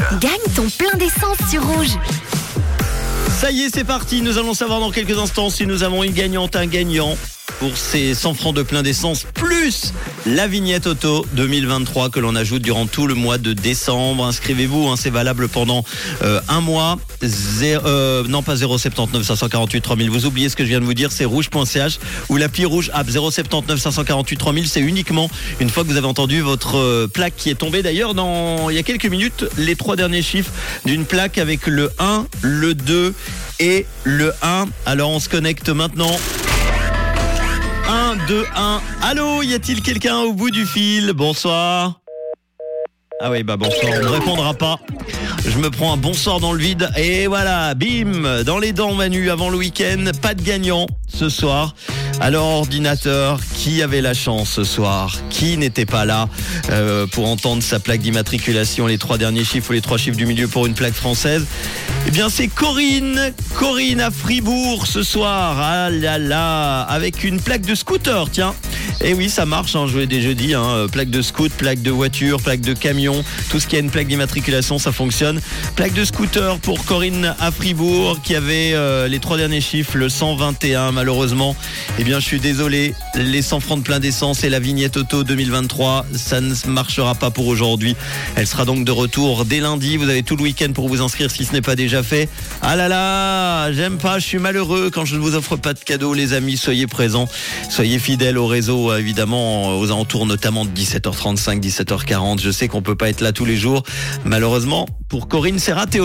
Rouge. Gagne ton plein d'essence sur Rouge. Ça y est, c'est parti. Nous allons savoir dans quelques instants si nous avons une gagnante, un gagnant pour ces 100 francs de plein d'essence plus la vignette auto 2023 que l'on ajoute durant tout le mois de décembre. Inscrivez-vous, hein, c'est valable pendant euh, un mois. Euh, non pas 079 548 3000. Vous oubliez ce que je viens de vous dire, c'est rouge.ch ou l'appli rouge app 079 548 3000. C'est uniquement une fois que vous avez entendu votre euh, plaque qui est tombée. D'ailleurs, dans il y a quelques minutes, les trois derniers chiffres d'une plaque avec le 1, le 2 et le 1. Alors on se connecte maintenant. 1, 2, 1. Allô, y a-t-il quelqu'un au bout du fil? Bonsoir. Ah oui, bah bonsoir, on ne répondra pas. Je me prends un bonsoir dans le vide. Et voilà, bim, dans les dents Manu avant le week-end. Pas de gagnant ce soir. Alors ordinateur, qui avait la chance ce soir Qui n'était pas là euh, pour entendre sa plaque d'immatriculation, les trois derniers chiffres ou les trois chiffres du milieu pour une plaque française Eh bien c'est Corinne, Corinne à Fribourg ce soir. Ah là là, avec une plaque de scooter, tiens. Et oui, ça marche, hein, jouer des jeudis, hein, euh, plaque de scoot, plaque de voiture, plaque de camion, tout ce qui a une plaque d'immatriculation, ça fonctionne. Plaque de scooter pour Corinne à Fribourg qui avait euh, les trois derniers chiffres, le 121 malheureusement. Eh bien, je suis désolé, les 100 francs de plein d'essence et la vignette auto 2023, ça ne marchera pas pour aujourd'hui. Elle sera donc de retour dès lundi. Vous avez tout le week-end pour vous inscrire si ce n'est pas déjà fait. Ah là là, j'aime pas, je suis malheureux quand je ne vous offre pas de cadeaux, les amis. Soyez présents, soyez fidèles au réseau, évidemment, aux alentours notamment de 17h35, 17h40. Je sais qu'on peut pas être là tous les jours. Malheureusement, pour Corinne, c'est raté.